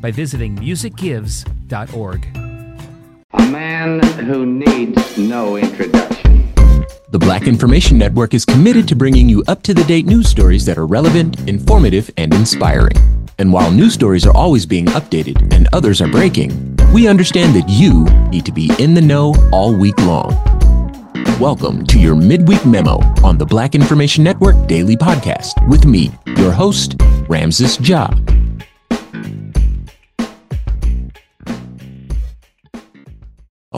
by visiting musicgives.org. A man who needs no introduction. The Black Information Network is committed to bringing you up to the date news stories that are relevant, informative, and inspiring. And while news stories are always being updated and others are breaking, we understand that you need to be in the know all week long. Welcome to your midweek memo on the Black Information Network Daily Podcast with me, your host, Ramses Ja.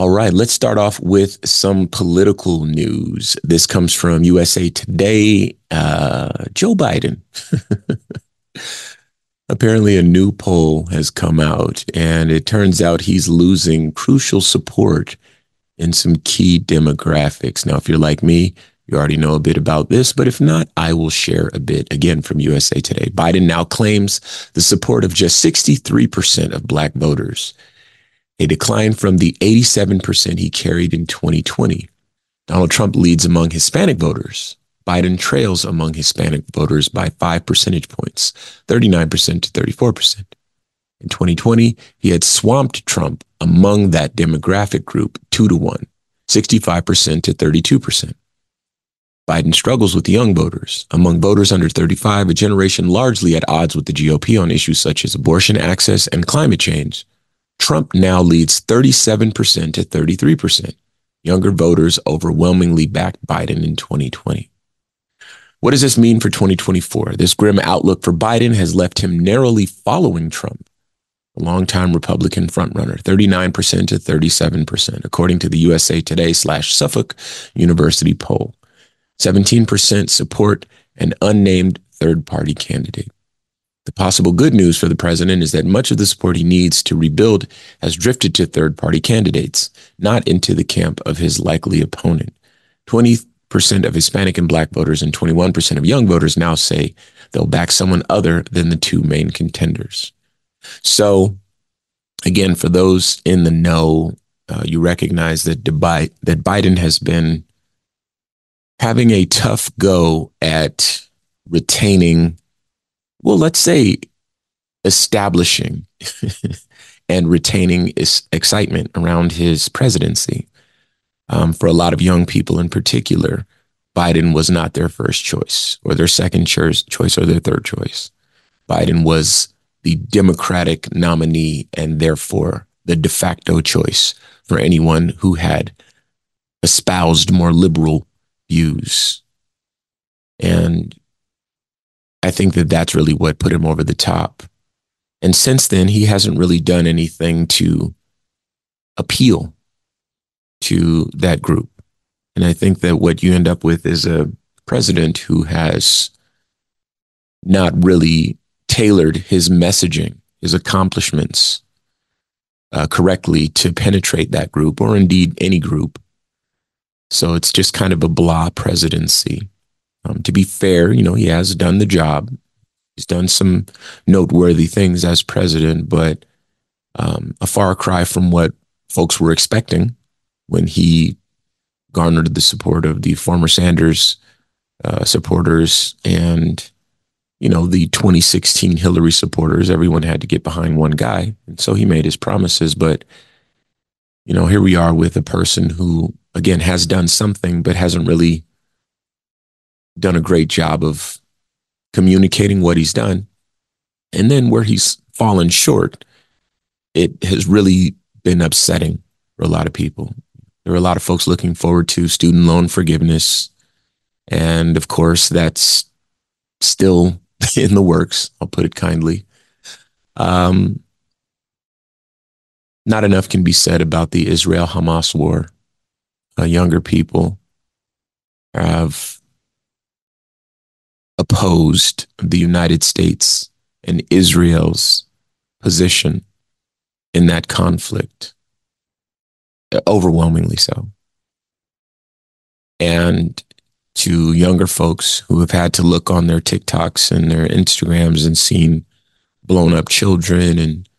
All right, let's start off with some political news. This comes from USA Today. Uh, Joe Biden. Apparently, a new poll has come out, and it turns out he's losing crucial support in some key demographics. Now, if you're like me, you already know a bit about this, but if not, I will share a bit again from USA Today. Biden now claims the support of just 63% of Black voters a decline from the 87% he carried in 2020. Donald Trump leads among Hispanic voters. Biden trails among Hispanic voters by five percentage points, 39% to 34%. In 2020, he had swamped Trump among that demographic group two to one, 65% to 32%. Biden struggles with young voters. Among voters under 35, a generation largely at odds with the GOP on issues such as abortion access and climate change, Trump now leads 37% to 33%. Younger voters overwhelmingly backed Biden in 2020. What does this mean for 2024? This grim outlook for Biden has left him narrowly following Trump, a longtime Republican frontrunner, 39% to 37%, according to the USA Today slash Suffolk University poll. 17% support an unnamed third party candidate. The possible good news for the president is that much of the support he needs to rebuild has drifted to third party candidates, not into the camp of his likely opponent. 20% of Hispanic and Black voters and 21% of young voters now say they'll back someone other than the two main contenders. So, again, for those in the know, uh, you recognize that, Dubai, that Biden has been having a tough go at retaining well, let's say establishing and retaining excitement around his presidency. Um, for a lot of young people in particular, Biden was not their first choice or their second choice or their third choice. Biden was the Democratic nominee and therefore the de facto choice for anyone who had espoused more liberal views. And I think that that's really what put him over the top. And since then, he hasn't really done anything to appeal to that group. And I think that what you end up with is a president who has not really tailored his messaging, his accomplishments uh, correctly to penetrate that group or indeed any group. So it's just kind of a blah presidency. Um, to be fair, you know, he has done the job. He's done some noteworthy things as president, but um, a far cry from what folks were expecting when he garnered the support of the former Sanders uh, supporters and you know the 2016 Hillary supporters. Everyone had to get behind one guy, and so he made his promises. But you know, here we are with a person who, again, has done something but hasn't really done a great job of communicating what he's done. And then where he's fallen short, it has really been upsetting for a lot of people. There are a lot of folks looking forward to student loan forgiveness. And of course, that's still in the works. I'll put it kindly. Um, not enough can be said about the Israel Hamas war. Uh, younger people have opposed the United States and Israel's position in that conflict, overwhelmingly so. And to younger folks who have had to look on their TikToks and their Instagrams and seen blown up children and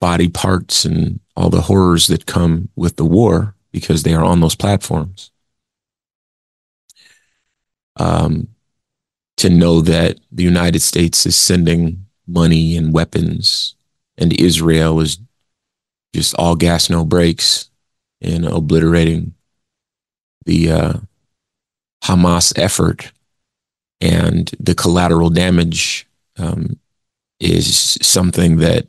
body parts and all the horrors that come with the war because they are on those platforms. Um, to know that the United States is sending money and weapons and Israel is just all gas, no brakes and obliterating the uh, Hamas effort and the collateral damage um, is something that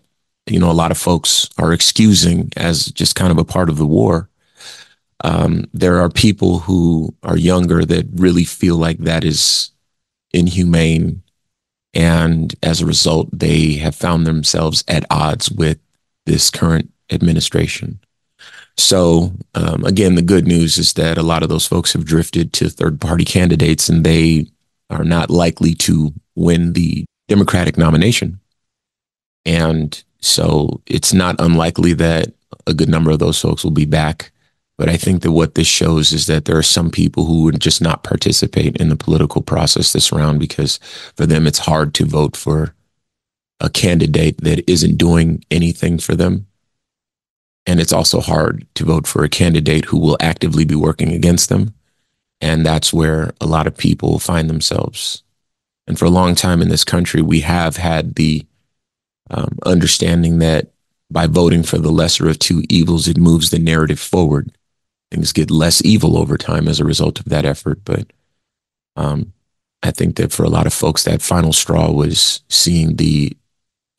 you know a lot of folks are excusing as just kind of a part of the war. Um, there are people who are younger that really feel like that is inhumane, and as a result, they have found themselves at odds with this current administration. So, um, again, the good news is that a lot of those folks have drifted to third party candidates and they are not likely to win the Democratic nomination. And so it's not unlikely that a good number of those folks will be back. But I think that what this shows is that there are some people who would just not participate in the political process this round because for them it's hard to vote for a candidate that isn't doing anything for them and it's also hard to vote for a candidate who will actively be working against them. And that's where a lot of people find themselves. And for a long time in this country, we have had the um, understanding that by voting for the lesser of two evils, it moves the narrative forward. Things get less evil over time as a result of that effort. But um, I think that for a lot of folks, that final straw was seeing the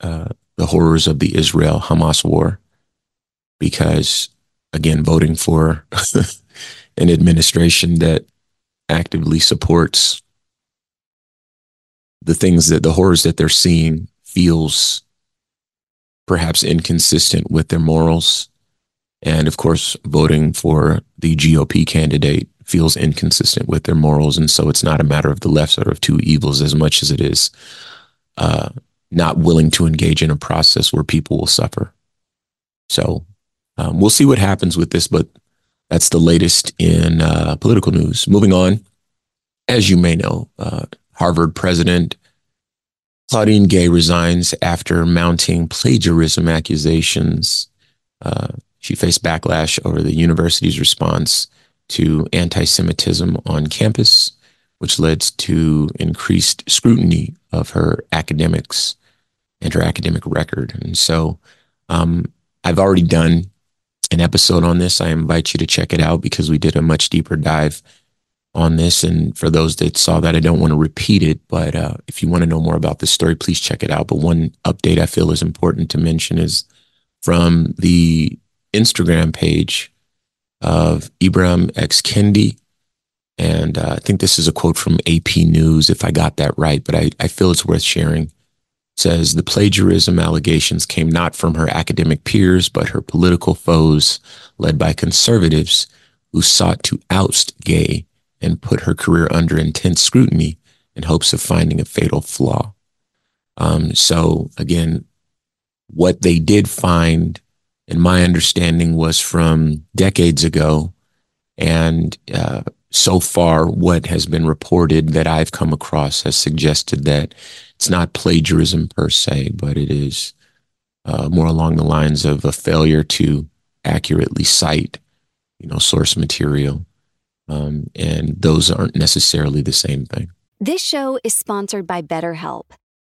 uh, the horrors of the Israel Hamas war because again, voting for an administration that actively supports the things that the horrors that they're seeing feels perhaps inconsistent with their morals. And of course, voting for the GOP candidate feels inconsistent with their morals. And so it's not a matter of the lesser of two evils as much as it is uh, not willing to engage in a process where people will suffer. So um, we'll see what happens with this, but that's the latest in uh, political news. Moving on, as you may know, uh, Harvard president Claudine Gay resigns after mounting plagiarism accusations. Uh, she faced backlash over the university's response to anti Semitism on campus, which led to increased scrutiny of her academics and her academic record. And so um, I've already done an episode on this. I invite you to check it out because we did a much deeper dive on this. And for those that saw that, I don't want to repeat it, but uh, if you want to know more about this story, please check it out. But one update I feel is important to mention is from the Instagram page of Ibram X. Kendi. And uh, I think this is a quote from AP News, if I got that right, but I, I feel it's worth sharing says the plagiarism allegations came not from her academic peers, but her political foes, led by conservatives who sought to oust Gay and put her career under intense scrutiny in hopes of finding a fatal flaw. Um, so again, what they did find, in my understanding, was from decades ago, and uh, so far, what has been reported that I've come across has suggested that it's not plagiarism per se, but it is uh, more along the lines of a failure to accurately cite, you know, source material. Um, and those aren't necessarily the same thing. This show is sponsored by BetterHelp.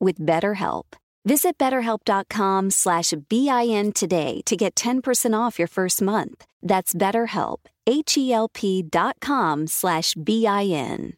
with BetterHelp. Visit betterhelp.com slash BIN today to get 10% off your first month. That's BetterHelp, H-E-L-P dot com slash B-I-N.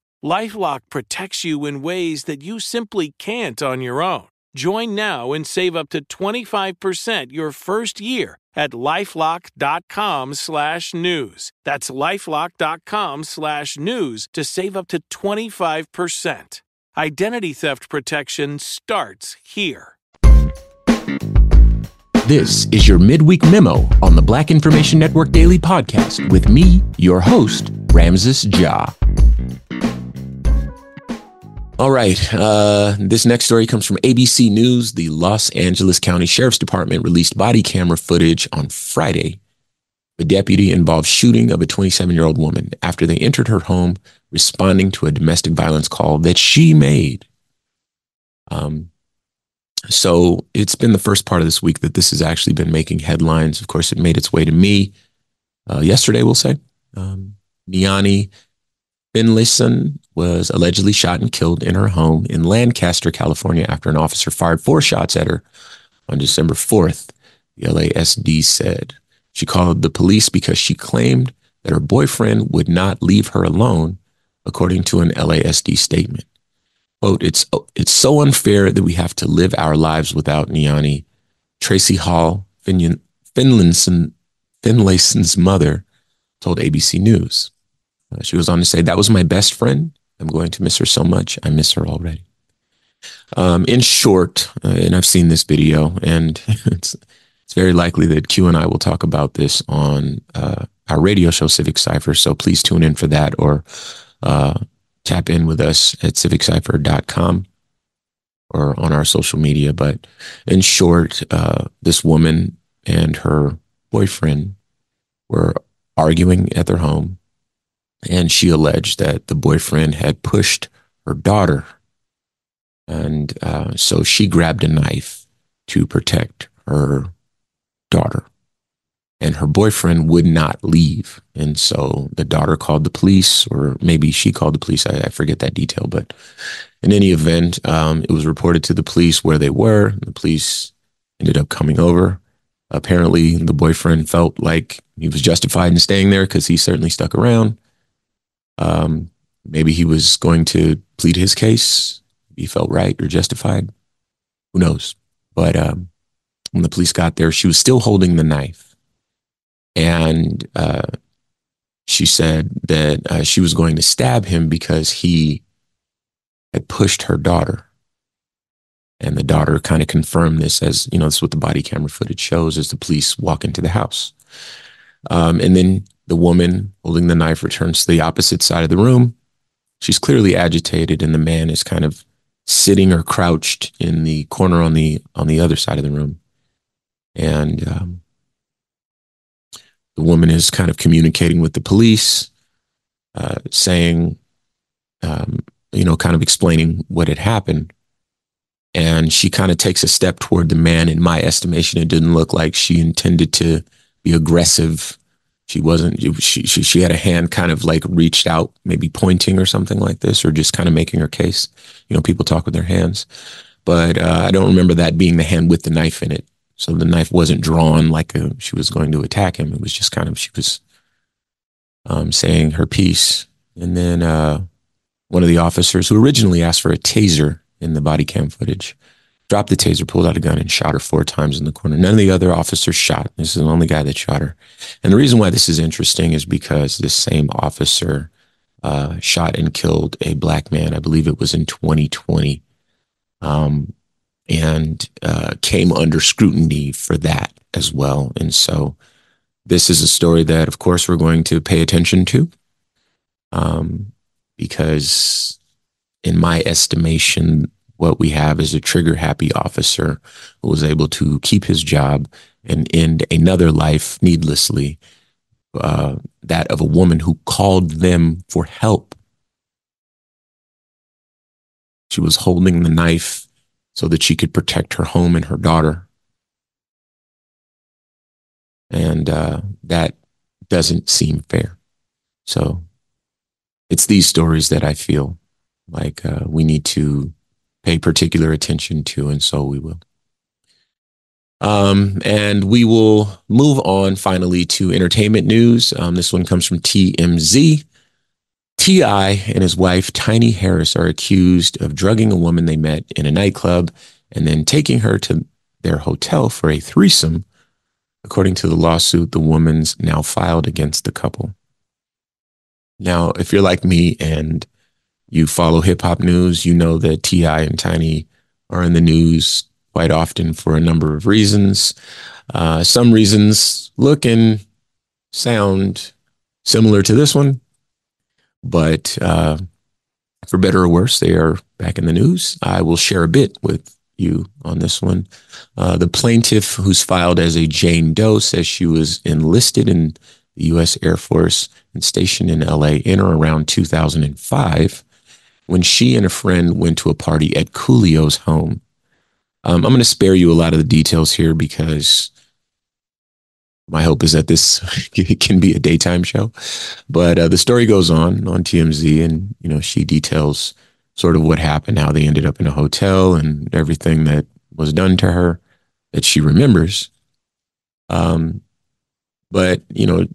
Lifelock protects you in ways that you simply can't on your own. Join now and save up to 25% your first year at lifelock.com slash news. That's lifelock.com slash news to save up to 25%. Identity theft protection starts here. This is your midweek memo on the Black Information Network Daily Podcast with me, your host, Ramses Ja. All right. Uh, this next story comes from ABC News. The Los Angeles County Sheriff's Department released body camera footage on Friday. A deputy involved shooting of a 27 year old woman after they entered her home responding to a domestic violence call that she made. Um, so it's been the first part of this week that this has actually been making headlines. Of course, it made its way to me uh, yesterday, we'll say. Um, Niani Finlayson was allegedly shot and killed in her home in Lancaster, California, after an officer fired four shots at her on December 4th, the LASD said. She called the police because she claimed that her boyfriend would not leave her alone, according to an LASD statement. Quote, it's, it's so unfair that we have to live our lives without Niani. Tracy Hall, Finlayson, Finlayson's mother, told ABC News. Uh, she goes on to say, That was my best friend. I'm going to miss her so much. I miss her already. Um, in short, uh, and I've seen this video, and it's it's very likely that Q and I will talk about this on uh, our radio show, Civic Cipher. So please tune in for that or uh, tap in with us at civiccipher.com. or on our social media. But in short, uh, this woman and her boyfriend were arguing at their home, and she alleged that the boyfriend had pushed her daughter. And uh, so she grabbed a knife to protect her daughter. And her boyfriend would not leave. And so the daughter called the police, or maybe she called the police. I, I forget that detail. But in any event, um, it was reported to the police where they were. The police ended up coming over. Apparently, the boyfriend felt like he was justified in staying there because he certainly stuck around. Um, maybe he was going to plead his case. He felt right or justified. Who knows? But um, when the police got there, she was still holding the knife. And uh, she said that uh, she was going to stab him because he had pushed her daughter. And the daughter kind of confirmed this as, you know, this is what the body camera footage shows as the police walk into the house. Um, and then the woman holding the knife returns to the opposite side of the room. She's clearly agitated, and the man is kind of sitting or crouched in the corner on the on the other side of the room and um, the woman is kind of communicating with the police, uh, saying, um, you know, kind of explaining what had happened. And she kind of takes a step toward the man. In my estimation, it didn't look like she intended to be aggressive. She wasn't. She she she had a hand kind of like reached out, maybe pointing or something like this, or just kind of making her case. You know, people talk with their hands, but uh, I don't remember that being the hand with the knife in it. So the knife wasn't drawn like a, she was going to attack him. It was just kind of, she was um, saying her piece. And then uh, one of the officers who originally asked for a taser in the body cam footage dropped the taser, pulled out a gun, and shot her four times in the corner. None of the other officers shot. This is the only guy that shot her. And the reason why this is interesting is because this same officer uh, shot and killed a black man. I believe it was in 2020. Um, and uh, came under scrutiny for that as well. And so this is a story that, of course, we're going to pay attention to um, because, in my estimation, what we have is a trigger happy officer who was able to keep his job and end another life needlessly. Uh, that of a woman who called them for help. She was holding the knife so that she could protect her home and her daughter. And uh, that doesn't seem fair. So it's these stories that I feel like uh, we need to pay particular attention to, and so we will. Um, and we will move on finally to entertainment news. Um, this one comes from TMZ. T.I. and his wife, Tiny Harris, are accused of drugging a woman they met in a nightclub and then taking her to their hotel for a threesome. According to the lawsuit, the woman's now filed against the couple. Now, if you're like me and you follow hip hop news, you know that T.I. and Tiny are in the news quite often for a number of reasons. Uh, some reasons look and sound similar to this one, but uh, for better or worse, they are back in the news. I will share a bit with you on this one. Uh, the plaintiff, who's filed as a Jane Doe, says she was enlisted in the U.S. Air Force and stationed in L.A. in or around 2005 when she and a friend went to a party at Coolio's home. Um, I'm going to spare you a lot of the details here because my hope is that this can be a daytime show. But uh, the story goes on on TMZ, and you know she details sort of what happened, how they ended up in a hotel, and everything that was done to her that she remembers. Um, but you know,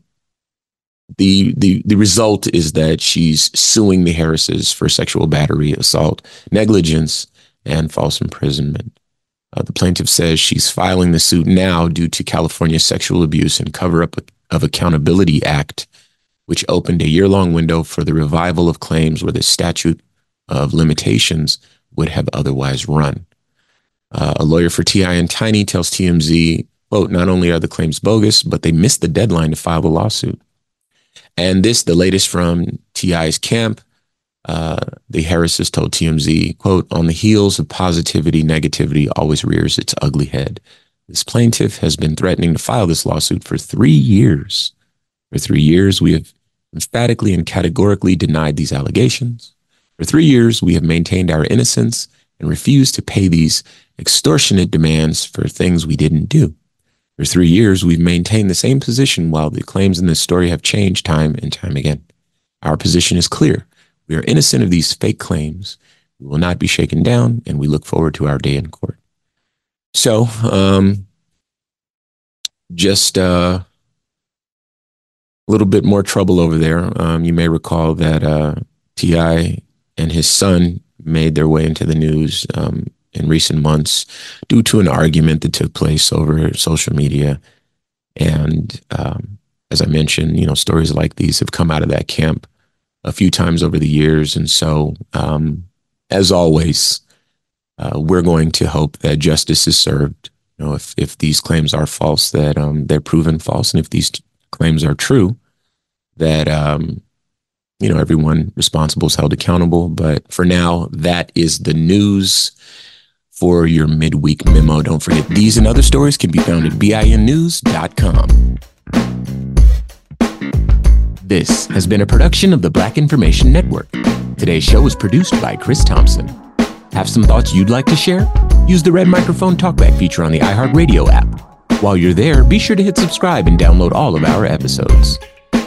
the the the result is that she's suing the Harrises for sexual battery, assault, negligence, and false imprisonment. Uh, the plaintiff says she's filing the suit now due to California's Sexual Abuse and Cover Up of Accountability Act, which opened a year long window for the revival of claims where the statute of limitations would have otherwise run. Uh, a lawyer for T.I. and Tiny tells TMZ, quote, not only are the claims bogus, but they missed the deadline to file the lawsuit. And this, the latest from T.I.'s camp, uh, the Harrises told TMZ, quote, on the heels of positivity, negativity always rears its ugly head. This plaintiff has been threatening to file this lawsuit for three years. For three years, we have emphatically and categorically denied these allegations. For three years, we have maintained our innocence and refused to pay these extortionate demands for things we didn't do. For three years, we've maintained the same position while the claims in this story have changed time and time again. Our position is clear. We are innocent of these fake claims. We will not be shaken down, and we look forward to our day in court. So, um, just uh, a little bit more trouble over there. Um, you may recall that uh, T.I. and his son made their way into the news um, in recent months due to an argument that took place over social media. And um, as I mentioned, you know, stories like these have come out of that camp a few times over the years. And so, um, as always, uh, we're going to hope that justice is served. You know, if if these claims are false, that um, they're proven false, and if these t- claims are true, that um, you know everyone responsible is held accountable. But for now, that is the news for your midweek memo. Don't forget these and other stories can be found at binnews.com. This has been a production of the Black Information Network. Today's show was produced by Chris Thompson. Have some thoughts you'd like to share? Use the red microphone talkback feature on the iHeartRadio app. While you're there, be sure to hit subscribe and download all of our episodes.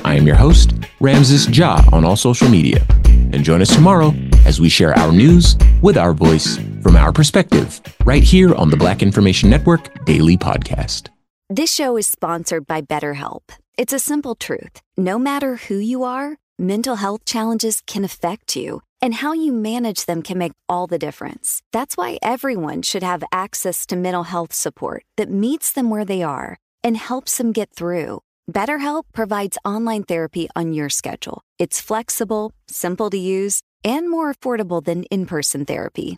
I am your host, Ramses Ja, on all social media. And join us tomorrow as we share our news with our voice from our perspective, right here on the Black Information Network Daily Podcast. This show is sponsored by BetterHelp. It's a simple truth. No matter who you are, mental health challenges can affect you, and how you manage them can make all the difference. That's why everyone should have access to mental health support that meets them where they are and helps them get through. BetterHelp provides online therapy on your schedule. It's flexible, simple to use, and more affordable than in person therapy.